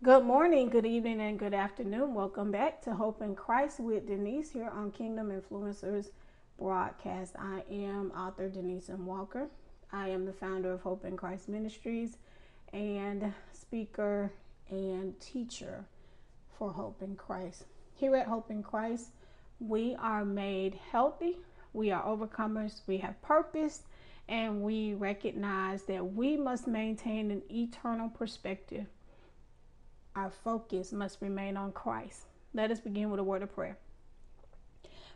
Good morning, good evening, and good afternoon. Welcome back to Hope in Christ with Denise here on Kingdom Influencers broadcast. I am author Denise M. Walker. I am the founder of Hope in Christ Ministries and speaker and teacher for Hope in Christ. Here at Hope in Christ, we are made healthy, we are overcomers, we have purpose, and we recognize that we must maintain an eternal perspective our focus must remain on Christ. Let us begin with a word of prayer.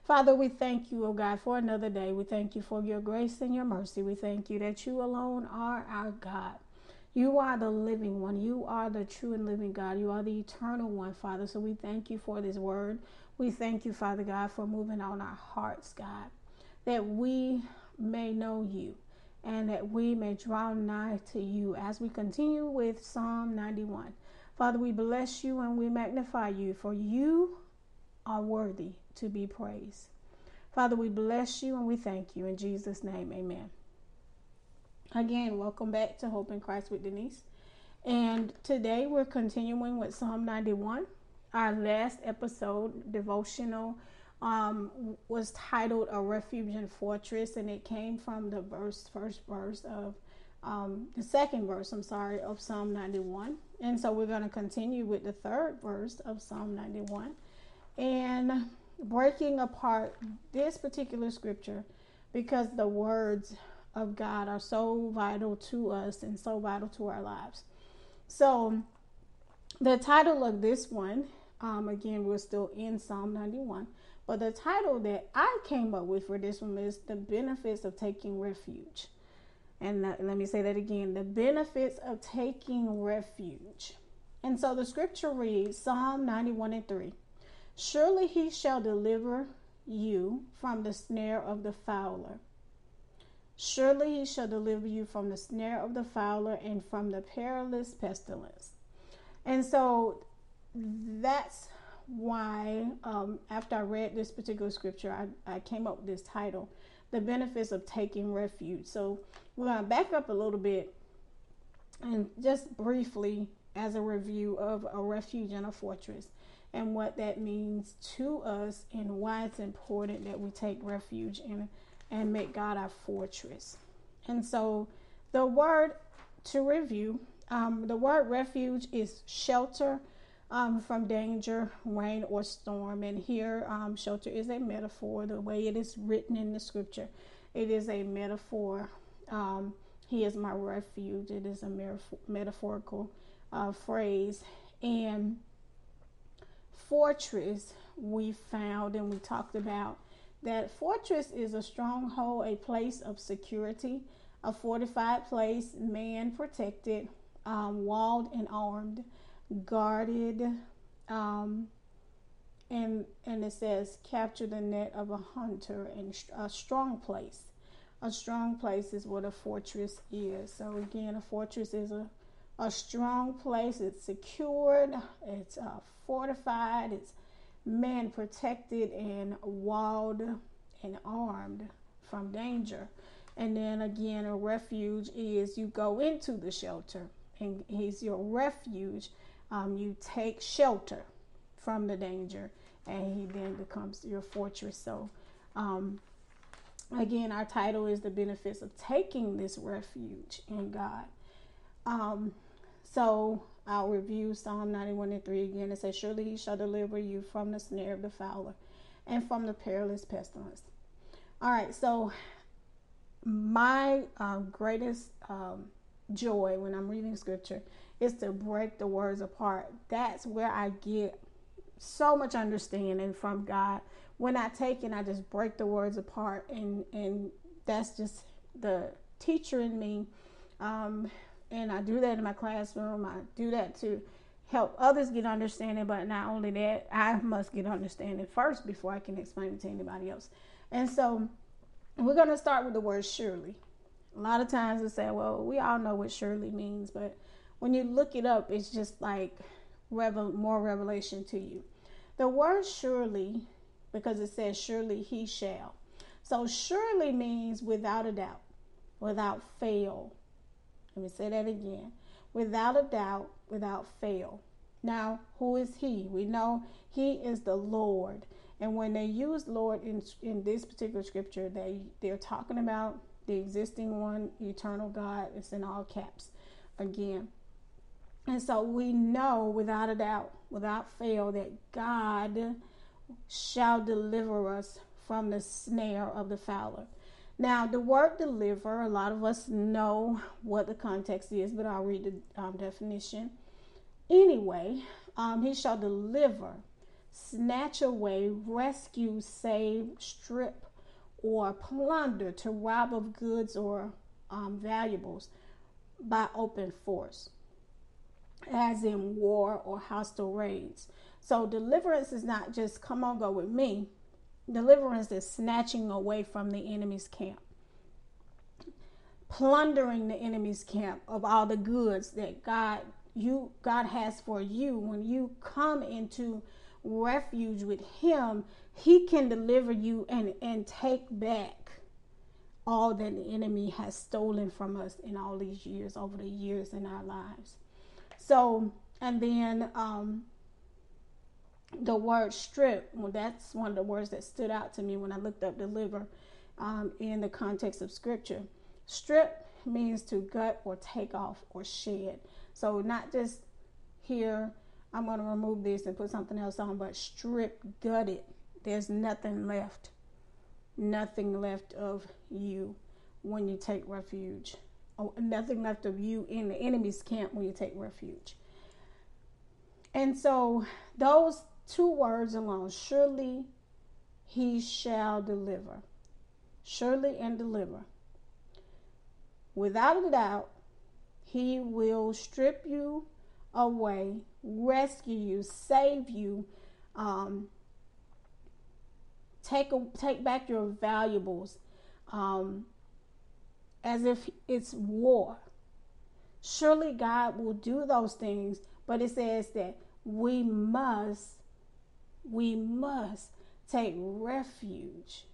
Father, we thank you, O God, for another day. We thank you for your grace and your mercy. We thank you that you alone are our God. You are the living one. You are the true and living God. You are the eternal one, Father. So we thank you for this word. We thank you, Father God, for moving on our hearts, God, that we may know you and that we may draw nigh to you as we continue with Psalm 91. Father, we bless you and we magnify you, for you are worthy to be praised. Father, we bless you and we thank you. In Jesus' name, amen. Again, welcome back to Hope in Christ with Denise. And today we're continuing with Psalm 91. Our last episode, devotional, um, was titled A Refuge and Fortress, and it came from the verse, first verse of um, the second verse, I'm sorry, of Psalm 91. And so we're going to continue with the third verse of Psalm 91 and breaking apart this particular scripture because the words of God are so vital to us and so vital to our lives. So, the title of this one, um, again, we're still in Psalm 91, but the title that I came up with for this one is The Benefits of Taking Refuge. And let me say that again the benefits of taking refuge. And so the scripture reads Psalm 91 and 3 Surely he shall deliver you from the snare of the fowler. Surely he shall deliver you from the snare of the fowler and from the perilous pestilence. And so that's why, um, after I read this particular scripture, I, I came up with this title the benefits of taking refuge. So we're going to back up a little bit and just briefly as a review of a refuge and a fortress and what that means to us and why it's important that we take refuge and and make God our fortress. And so the word to review, um, the word refuge is shelter um, from danger, rain, or storm. And here, um, shelter is a metaphor, the way it is written in the scripture. It is a metaphor. Um, he is my refuge. It is a metaphorical uh, phrase. And fortress, we found and we talked about that fortress is a stronghold, a place of security, a fortified place, man protected, um, walled and armed guarded um, and and it says capture the net of a hunter in a strong place. A strong place is what a fortress is. So again a fortress is a a strong place. It's secured it's uh, fortified it's man protected and walled and armed from danger. And then again a refuge is you go into the shelter and he's your refuge um, you take shelter from the danger, and he then becomes your fortress. So, um, again, our title is the benefits of taking this refuge in God. Um, so I'll review Psalm 91 and 3 again. It says, Surely he shall deliver you from the snare of the fowler and from the perilous pestilence. All right, so my uh, greatest um, joy when I'm reading scripture is to break the words apart. That's where I get so much understanding from God. When I take and I just break the words apart, and and that's just the teacher in me. Um, and I do that in my classroom. I do that to help others get understanding, but not only that, I must get understanding first before I can explain it to anybody else. And so we're going to start with the word surely. A lot of times we say, well, we all know what surely means, but when you look it up, it's just like revel- more revelation to you. The word surely, because it says surely he shall. So surely means without a doubt, without fail. Let me say that again. Without a doubt, without fail. Now, who is he? We know he is the Lord. And when they use Lord in, in this particular scripture, they, they're talking about the existing one, eternal God. It's in all caps again. And so we know without a doubt, without fail, that God shall deliver us from the snare of the fowler. Now, the word deliver, a lot of us know what the context is, but I'll read the um, definition. Anyway, um, he shall deliver, snatch away, rescue, save, strip, or plunder to rob of goods or um, valuables by open force, as in war or hostile raids. So, deliverance is not just come on, go with me. Deliverance is snatching away from the enemy's camp, plundering the enemy's camp of all the goods that God you God has for you when you come into refuge with him he can deliver you and and take back all that the enemy has stolen from us in all these years over the years in our lives. So and then um the word strip well that's one of the words that stood out to me when i looked up deliver um, in the context of scripture. Strip means to gut or take off or shed. So not just here, I'm going to remove this and put something else on, but strip, gut it. There's nothing left. Nothing left of you when you take refuge. Oh, nothing left of you in the enemy's camp when you take refuge. And so those two words alone, surely he shall deliver. Surely and deliver. Without a doubt, he will strip you away, rescue you, save you, um, take a, take back your valuables, um, as if it's war. Surely God will do those things, but it says that we must, we must take refuge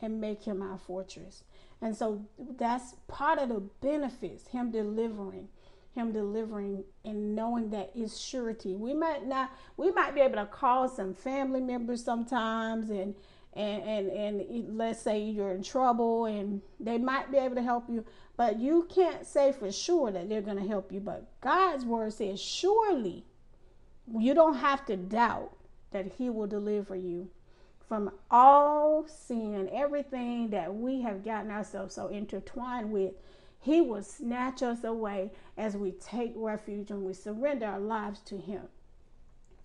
and make him our fortress. And so that's part of the benefits, him delivering, him delivering and knowing that it's surety. We might not we might be able to call some family members sometimes and and, and and let's say you're in trouble and they might be able to help you, but you can't say for sure that they're going to help you. But God's word says, surely you don't have to doubt that He will deliver you from all sin, everything that we have gotten ourselves so intertwined with. He will snatch us away as we take refuge and we surrender our lives to Him.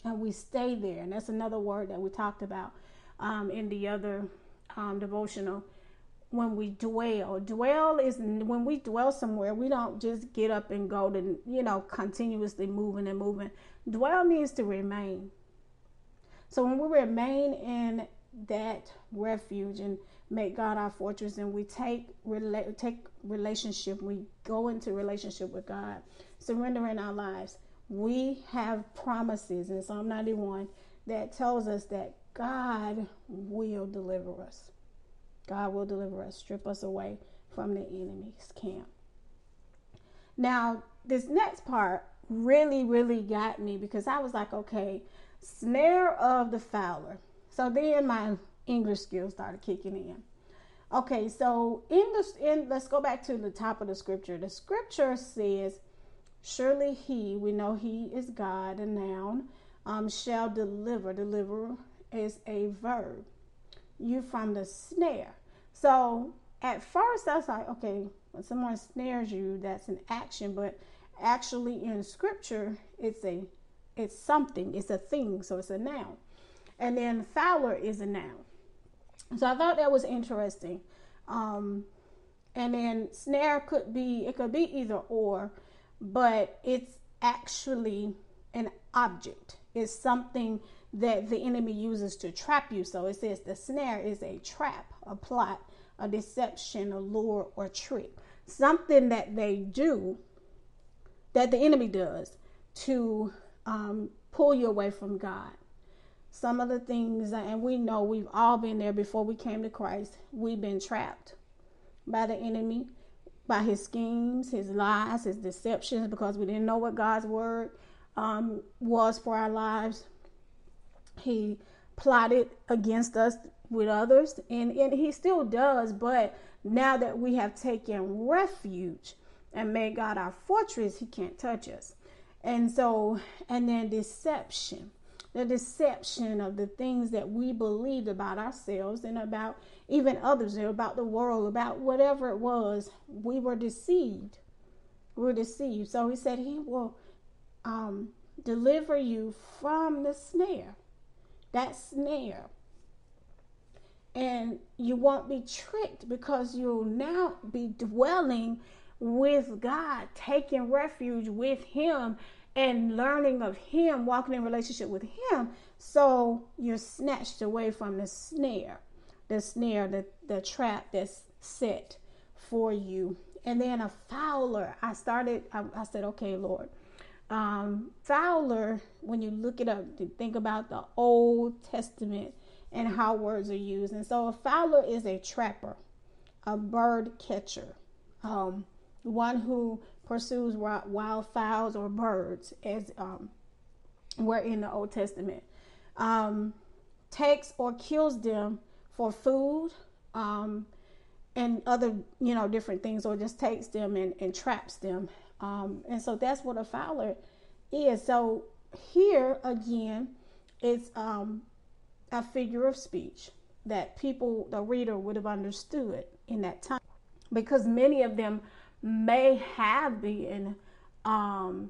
And we stay there. And that's another word that we talked about um, in the other um, devotional. When we dwell, dwell is when we dwell somewhere, we don't just get up and go to, you know, continuously moving and moving. Dwell means to remain. So when we remain in that refuge and make God our fortress and we take rela- take relationship, we go into relationship with God, surrendering our lives. We have promises in Psalm 91 that tells us that God will deliver us. God will deliver us, strip us away from the enemy's camp. Now, this next part really, really got me because I was like, okay, snare of the fowler. So then my English skills started kicking in. Okay, so in the in let's go back to the top of the scripture. The scripture says, "Surely he, we know he is God, a noun, um, shall deliver. Deliver is a verb. You from the snare. So at first I was like, okay, when someone snares you, that's an action, but actually in scripture, it's a it's something, it's a thing, so it's a noun. And then fowler is a noun. So I thought that was interesting. Um, and then snare could be, it could be either or, but it's actually an object. It's something that the enemy uses to trap you. So it says the snare is a trap, a plot, a deception, a lure, or trick. Something that they do, that the enemy does to um, pull you away from God. Some of the things, and we know we've all been there before we came to Christ, we've been trapped by the enemy, by his schemes, his lies, his deceptions, because we didn't know what God's word um, was for our lives. He plotted against us with others, and, and he still does. But now that we have taken refuge and made God our fortress, he can't touch us. And so, and then deception the deception of the things that we believed about ourselves and about even others, and about the world, about whatever it was, we were deceived. We were deceived. So he said he will um, deliver you from the snare, that snare. And you won't be tricked because you'll now be dwelling with God, taking refuge with Him and learning of Him, walking in relationship with Him. So you're snatched away from the snare, the snare, the, the trap that's set for you. And then a fowler, I started, I, I said, okay, Lord. Um, fowler, when you look it up, to think about the Old Testament and how words are used. And so a fowler is a trapper, a bird catcher, um, one who pursues wild fowls or birds, as um, were in the Old Testament, um, takes or kills them for food um, and other, you know, different things, or just takes them and, and traps them. Um, and so that's what a fowler is. So here again, it's um, a figure of speech that people, the reader, would have understood in that time because many of them may have been um,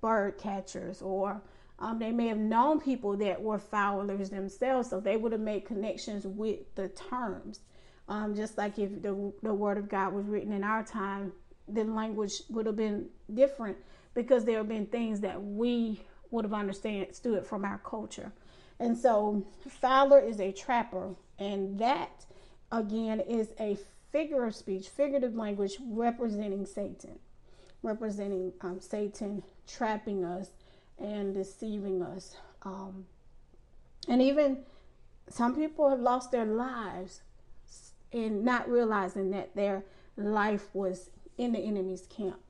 bird catchers or um, they may have known people that were fowlers themselves, so they would have made connections with the terms. Um, just like if the, the word of God was written in our time, the language would have been different because there have been things that we would have understood from our culture. And so, fowler is a trapper, and that again is a figure of speech, figurative language representing Satan, representing um, Satan trapping us and deceiving us. Um, and even some people have lost their lives in not realizing that their life was in the enemy's camp.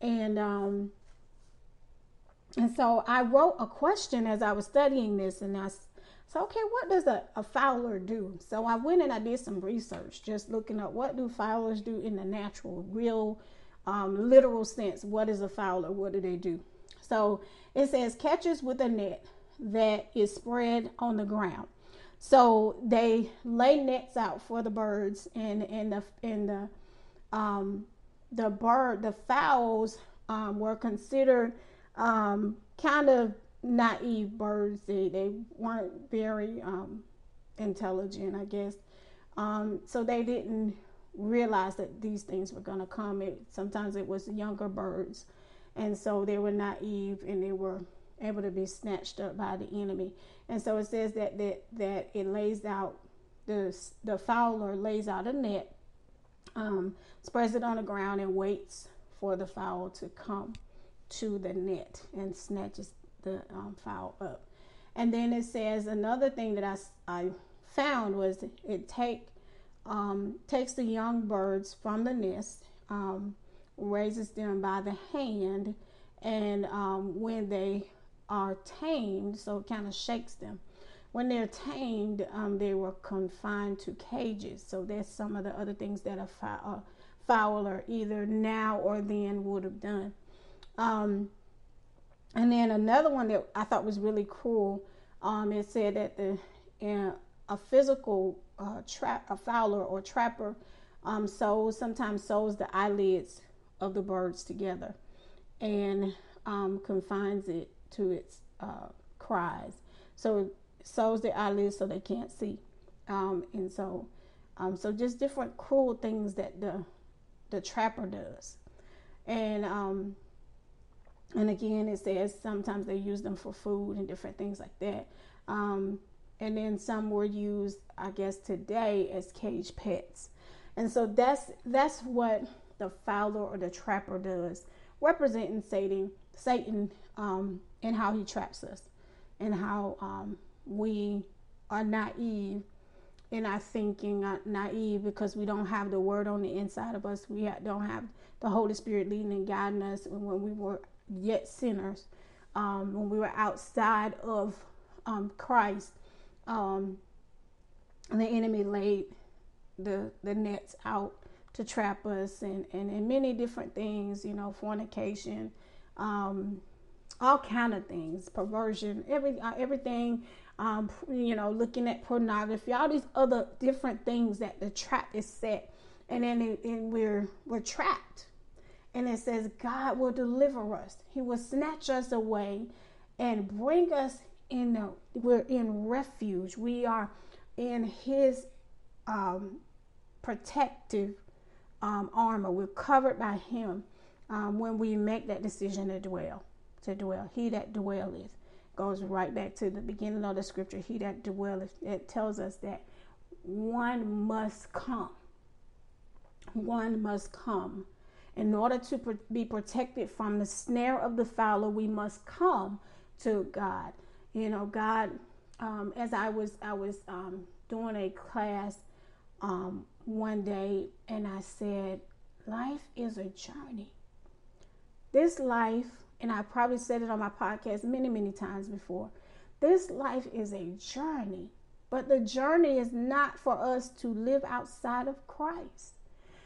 And um, and so I wrote a question as I was studying this, and I so, okay, what does a, a fowler do? So I went and I did some research, just looking up what do fowlers do in the natural, real, um, literal sense. What is a fowler? What do they do? So it says catches with a net that is spread on the ground. So they lay nets out for the birds, and and the and the um, the bird the fowls um, were considered um, kind of naive birds. They, they weren't very um, intelligent, I guess. Um, so they didn't realize that these things were going to come. It, sometimes it was younger birds. And so they were naive and they were able to be snatched up by the enemy. And so it says that that, that it lays out, the, the fowler lays out a net, um, spreads it on the ground, and waits for the fowl to come to the net and snatches the um, fowl up. And then it says another thing that I, I found was it take um, takes the young birds from the nest, um, raises them by the hand, and um, when they are tamed, so it kind of shakes them. When they're tamed, um, they were confined to cages. So that's some of the other things that a, fowl, a fowler either now or then would have done. Um, and then another one that I thought was really cool. Um, it said that the uh, a physical uh, trap, a fowler or trapper, um, sews sometimes sews the eyelids of the birds together, and um, confines it to its uh, cries. So sews their eyelids so they can't see, um, and so um, so just different cruel things that the the trapper does, and um, and again, it says sometimes they use them for food and different things like that. Um, and then some were used, I guess, today as cage pets. And so that's that's what the fowler or the trapper does, representing Satan, Satan, um, and how he traps us, and how um, we are naive in our thinking, uh, naive because we don't have the word on the inside of us. We don't have the Holy Spirit leading and guiding us when we were yet sinners. um, when we were outside of um, Christ, um, the enemy laid the the nets out to trap us and, and, and many different things, you know, fornication, um, all kind of things, perversion, every uh, everything, um, you know, looking at pornography, all these other different things that the trap is set, and then it, and we're we're trapped, and it says God will deliver us. He will snatch us away, and bring us in. The, we're in refuge. We are in His um, protective um, armor. We're covered by Him um, when we make that decision to dwell. To dwell. He that dwelleth goes right back to the beginning of the scripture. He that dwelleth. It tells us that one must come. One must come. In order to be protected from the snare of the fowler, we must come to God. You know, God. Um, as I was, I was um, doing a class um, one day and I said, Life is a journey. This life, and I probably said it on my podcast many, many times before, this life is a journey. But the journey is not for us to live outside of Christ.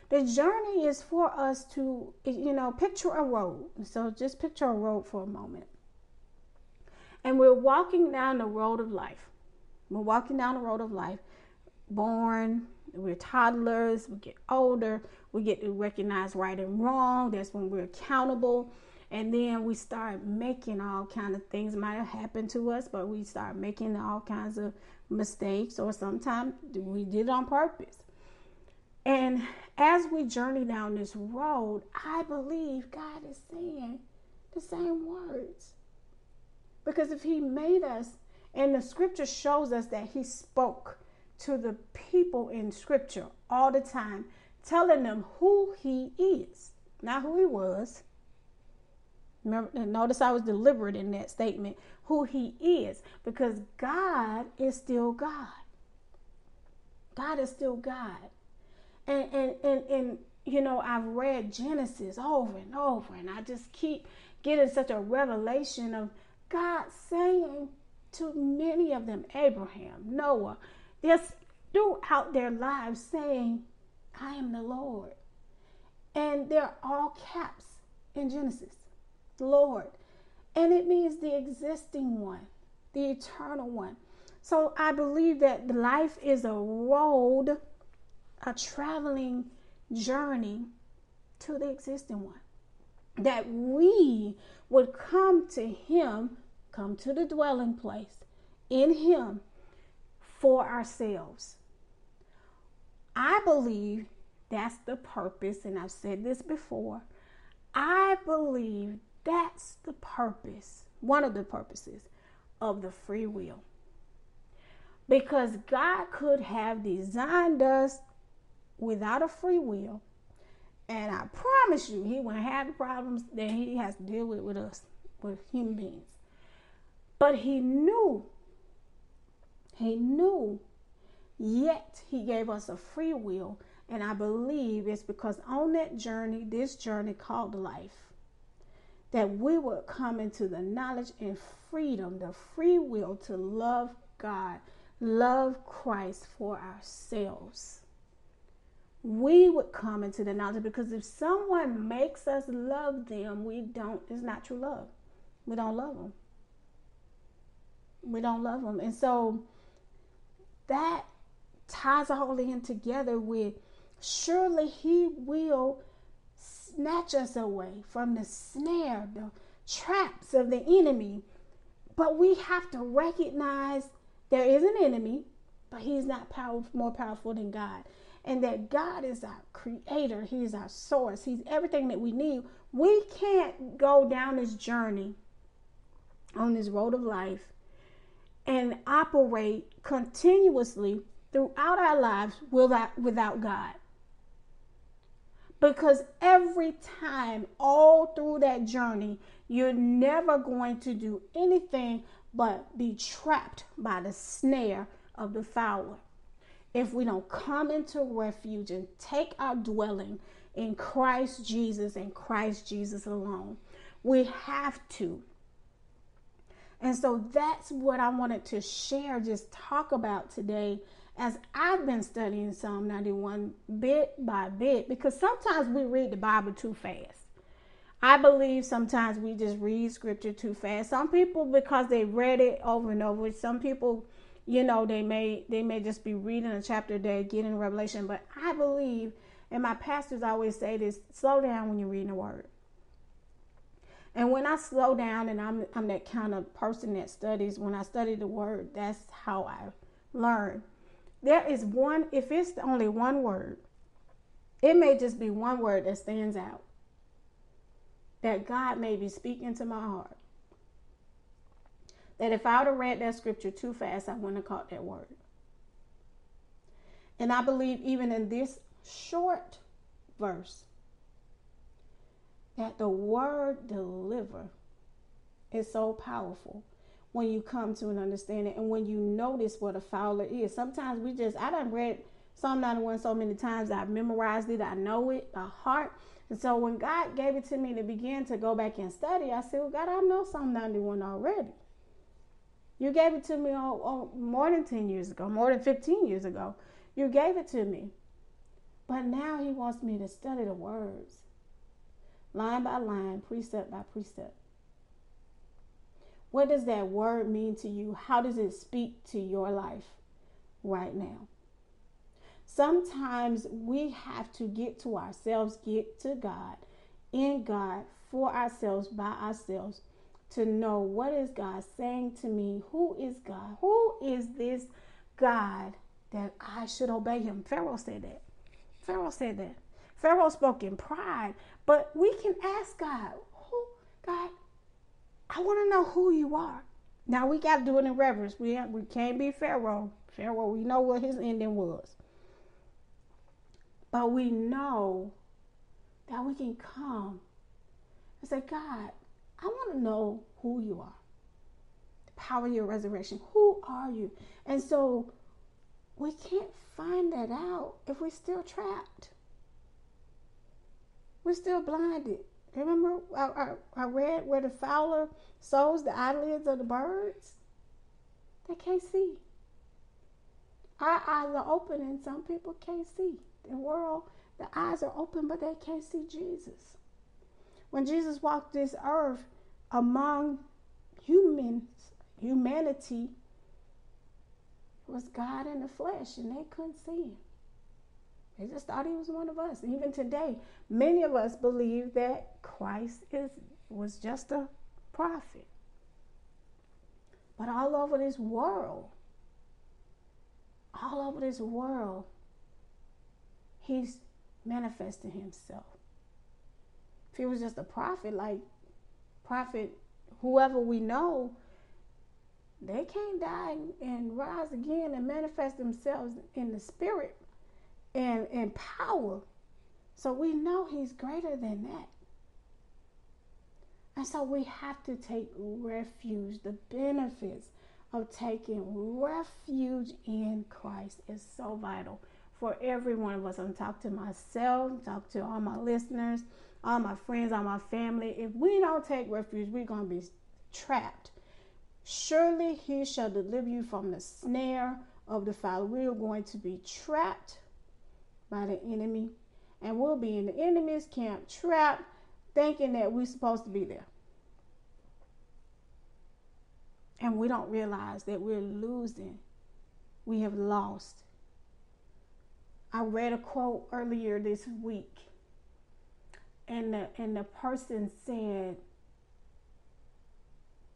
The journey is for us to, you know, picture a road. So just picture a road for a moment. And we're walking down the road of life. We're walking down the road of life, born, we're toddlers, we get older, we get to recognize right and wrong. That's when we're accountable. And then we start making all kind of things might have happened to us, but we start making all kinds of mistakes, or sometimes we did on purpose. And as we journey down this road, I believe God is saying the same words. Because if He made us, and the scripture shows us that He spoke to the people in scripture all the time, telling them who he is, not who he was. Remember, notice I was deliberate in that statement, who he is, because God is still God. God is still God. And and and, and you know, I've read Genesis over and over, and I just keep getting such a revelation of God saying to many of them, Abraham, Noah, just throughout their lives saying, I am the Lord. And they're all caps in Genesis, Lord. And it means the existing one, the eternal one. So I believe that life is a road, a traveling journey to the existing one. That we would come to Him, come to the dwelling place in Him for ourselves. I believe that's the purpose, and I've said this before. I believe that's the purpose, one of the purposes of the free will. Because God could have designed us without a free will, and I promise you, He wouldn't have the problems that He has to deal with with us, with human beings. But He knew he knew, yet He gave us a free will. And I believe it's because on that journey, this journey called life, that we would come into the knowledge and freedom, the free will to love God, love Christ for ourselves. We would come into the knowledge because if someone makes us love them, we don't, it's not true love. We don't love them. We don't love them. And so, that ties all in together with surely he will snatch us away from the snare, the traps of the enemy. But we have to recognize there is an enemy, but he's not powerful, more powerful than God. And that God is our creator, He's our source, He's everything that we need. We can't go down this journey on this road of life and operate continuously throughout our lives without, without God. Because every time, all through that journey, you're never going to do anything but be trapped by the snare of the fowler. If we don't come into refuge and take our dwelling in Christ Jesus and Christ Jesus alone, we have to And so that's what I wanted to share, just talk about today as I've been studying Psalm 91 bit by bit, because sometimes we read the Bible too fast. I believe sometimes we just read scripture too fast. Some people because they read it over and over. Some people, you know, they may they may just be reading a chapter a day, getting revelation. But I believe, and my pastors always say this: slow down when you're reading the word. And when I slow down, and I'm I'm that kind of person that studies. When I study the word, that's how I learn. There is one. If it's only one word, it may just be one word that stands out that God may be speaking to my heart. That if I would have read that scripture too fast, I wouldn't have caught that word. And I believe even in this short verse, that the word deliver is so powerful when you come to an understanding and when you notice what a fowler is. Sometimes we just, I done read Psalm 91 so many times, I've memorized it, I know it by heart. And so when God gave it to me to begin to go back and study, I said, Well, God, I know Psalm 91 already. You gave it to me more than 10 years ago, more than 15 years ago. You gave it to me. But now He wants me to study the words, line by line, precept by precept. What does that word mean to you? How does it speak to your life right now? Sometimes we have to get to ourselves, get to God, in God, for ourselves, by ourselves, to know what is God saying to me? Who is God? Who is this God that I should obey him? Pharaoh said that. Pharaoh said that. Pharaoh spoke in pride, but we can ask God, who, God, I want to know who you are. Now we got to do it in reverence. We, we can't be Pharaoh. Pharaoh, we know what his ending was. But we know that we can come and say, God, I want to know who you are. The power of your resurrection. Who are you? And so we can't find that out if we're still trapped. We're still blinded. Remember, I, I, I read where the fowler sews the eyelids of the birds? They can't see. Our eyes are open and some people can't see the world, the eyes are open, but they can't see Jesus. When Jesus walked this earth among humans, humanity was God in the flesh, and they couldn't see him. They just thought he was one of us. Even today, many of us believe that Christ is was just a prophet. But all over this world, all over this world, he's manifesting himself. If he was just a prophet, like prophet, whoever we know, they can't die and rise again and manifest themselves in the spirit and in power. So we know he's greater than that. And so we have to take refuge. The benefits of taking refuge in Christ is so vital for every one of us. I'm talking to myself, talk to all my listeners, all my friends, all my family. If we don't take refuge, we're going to be trapped. Surely he shall deliver you from the snare of the fowler. We are going to be trapped by the enemy, and we'll be in the enemy's camp, trapped, thinking that we're supposed to be there. And we don't realize that we're losing. We have lost I read a quote earlier this week, and the, and the person said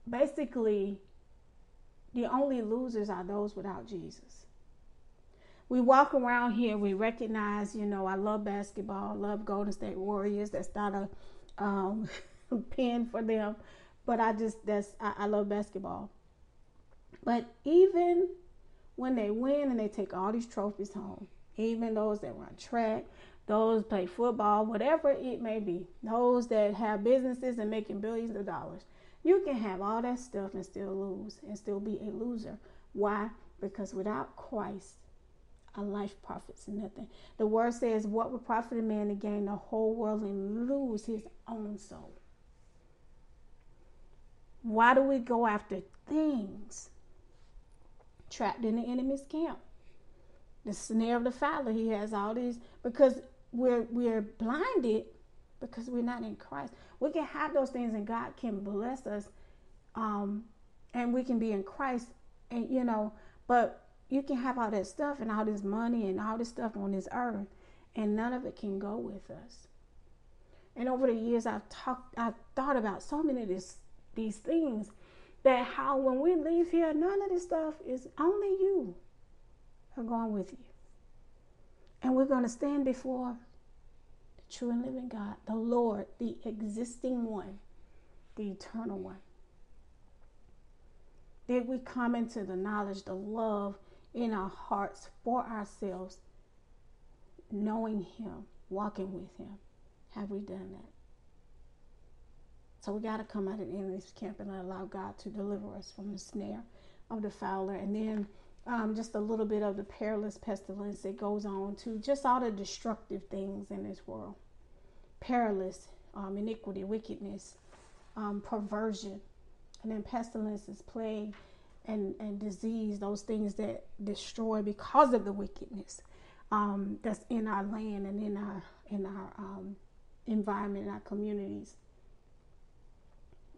basically, the only losers are those without Jesus. We walk around here, we recognize, you know, I love basketball, love Golden State Warriors. That's not a um, pin for them, but I just, that's, I, I love basketball. But even when they win and they take all these trophies home, even those that run track, those play football, whatever it may be, those that have businesses and making billions of dollars. You can have all that stuff and still lose and still be a loser. Why? Because without Christ, a life profits nothing. The word says, What would profit a man to gain the whole world and lose his own soul? Why do we go after things trapped in the enemy's camp? The snare of the fowler, he has all these because we're we're blinded because we're not in Christ. We can have those things and God can bless us um, and we can be in Christ and you know, but you can have all that stuff and all this money and all this stuff on this earth and none of it can go with us. And over the years I've talked I've thought about so many of this these things that how when we leave here, none of this stuff is only you are going with you. And we're going to stand before the true and living God, the Lord, the existing one, the eternal one. Did we come into the knowledge, the love in our hearts for ourselves, knowing Him, walking with Him? Have we done that? So we got to come out of the enemy's camp and allow God to deliver us from the snare of the fowler. And then um, just a little bit of the perilous pestilence that goes on to just all the destructive things in this world perilous, um, iniquity, wickedness, um, perversion. And then pestilence is plague and, and disease, those things that destroy because of the wickedness um, that's in our land and in our in our um, environment, in our communities.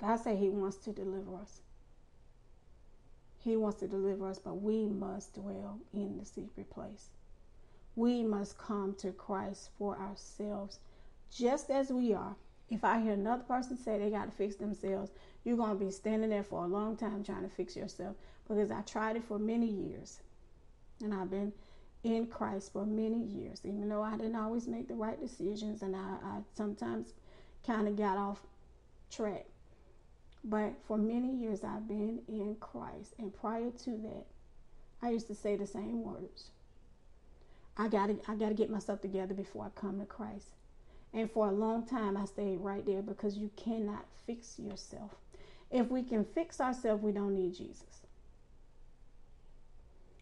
God said He wants to deliver us. He wants to deliver us, but we must dwell in the secret place. We must come to Christ for ourselves, just as we are. If I hear another person say they got to fix themselves, you're going to be standing there for a long time trying to fix yourself because I tried it for many years. And I've been in Christ for many years, even though I didn't always make the right decisions and I, I sometimes kind of got off track. But for many years, I've been in Christ. And prior to that, I used to say the same words. I gotta, I gotta get myself together before I come to Christ. And for a long time, I stayed right there because you cannot fix yourself. If we can fix ourselves, we don't need Jesus.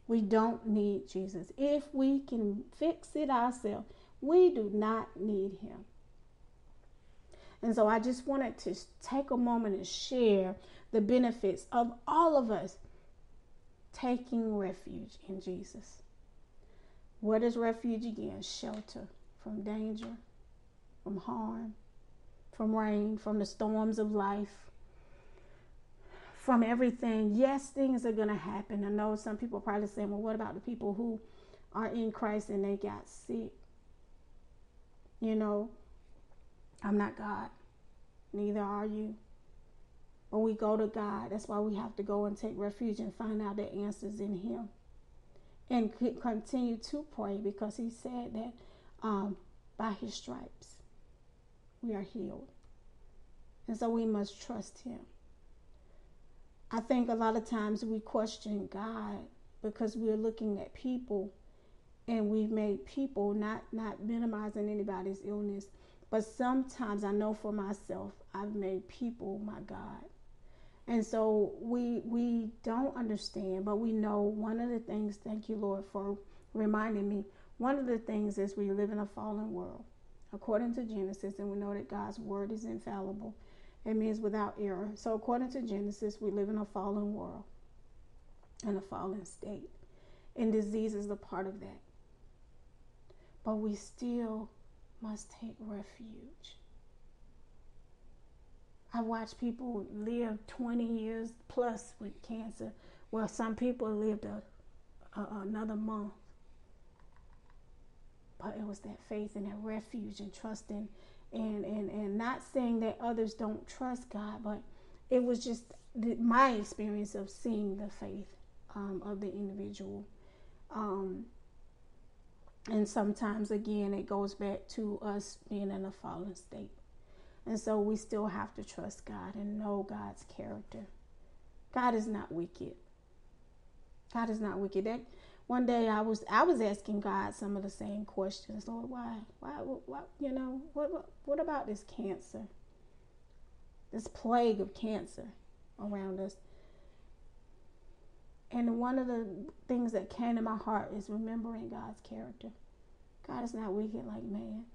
We don't need Jesus. If we can fix it ourselves, we do not need him. And so I just wanted to take a moment and share the benefits of all of us taking refuge in Jesus. What is refuge again? Shelter from danger, from harm, from rain, from the storms of life, from everything. Yes, things are going to happen. I know some people are probably saying, well, what about the people who are in Christ and they got sick? You know, I'm not God. Neither are you. When we go to God, that's why we have to go and take refuge and find out the answers in Him. And continue to pray because He said that um, by His stripes we are healed. And so we must trust Him. I think a lot of times we question God because we're looking at people and we've made people not not minimizing anybody's illness but sometimes I know for myself, I've made people my God. And so we we don't understand, but we know one of the things, thank you, Lord, for reminding me. One of the things is we live in a fallen world. According to Genesis, and we know that God's word is infallible. It means without error. So according to Genesis, we live in a fallen world, in a fallen state. And disease is a part of that. But we still must take refuge. I watch people live 20 years plus with cancer, while some people lived a, a, another month. But it was that faith and that refuge and trusting, and, and, and not saying that others don't trust God, but it was just my experience of seeing the faith um, of the individual. Um, and sometimes, again, it goes back to us being in a fallen state. And so we still have to trust God and know God's character. God is not wicked. God is not wicked. That one day I was I was asking God some of the same questions. Lord, why, why, what, you know, what, what, what about this cancer? This plague of cancer around us. And one of the things that came to my heart is remembering God's character. God is not wicked like man.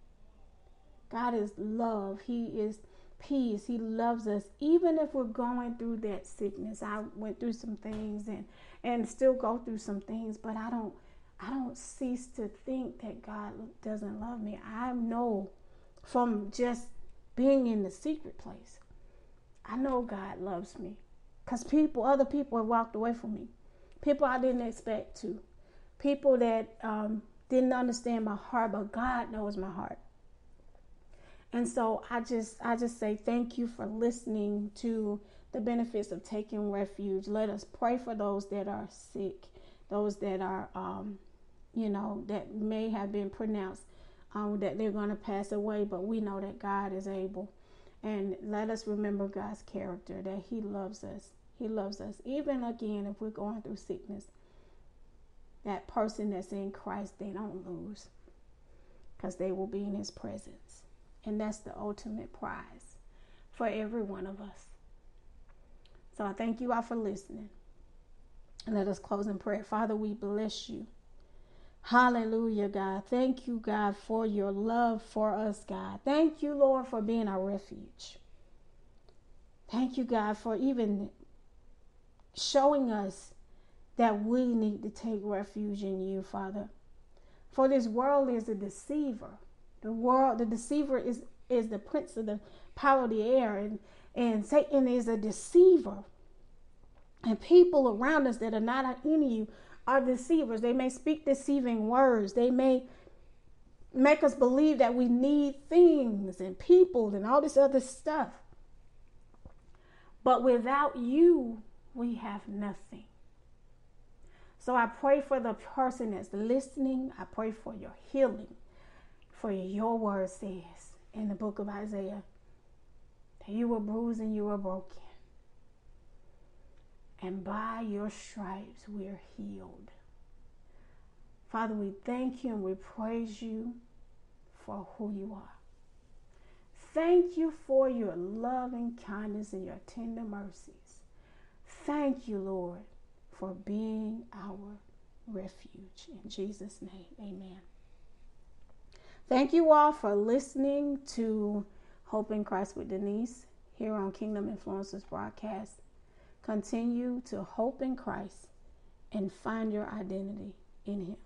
God is love. He is peace. He loves us, even if we're going through that sickness. I went through some things and and still go through some things, but I don't I don't cease to think that God doesn't love me. I know from just being in the secret place. I know God loves me because people, other people have walked away from me. People I didn't expect to. People that um, didn't understand my heart, but God knows my heart. And so I just, I just say thank you for listening to the benefits of taking refuge. Let us pray for those that are sick, those that are, um, you know, that may have been pronounced um, that they're going to pass away, but we know that God is able. And let us remember God's character, that He loves us. He loves us. Even again, if we're going through sickness, that person that's in Christ, they don't lose because they will be in His presence. And that's the ultimate prize for every one of us. So I thank you all for listening. And let us close in prayer. Father, we bless you. Hallelujah, God. Thank you, God, for your love for us, God. Thank you, Lord, for being our refuge. Thank you, God, for even showing us that we need to take refuge in you, Father. For this world is a deceiver. The world, the deceiver is is the prince of the power of the air, and and Satan is a deceiver. And people around us that are not in you are deceivers. They may speak deceiving words. They may make us believe that we need things and people and all this other stuff. But without you, we have nothing. So I pray for the person that's listening. I pray for your healing. For your word says in the book of Isaiah you were bruised and you were broken and by your stripes we're healed. Father, we thank you and we praise you for who you are. Thank you for your loving kindness and your tender mercies. Thank you, Lord, for being our refuge. In Jesus' name, amen. Thank you all for listening to Hope in Christ with Denise here on Kingdom Influencers broadcast. Continue to hope in Christ and find your identity in Him.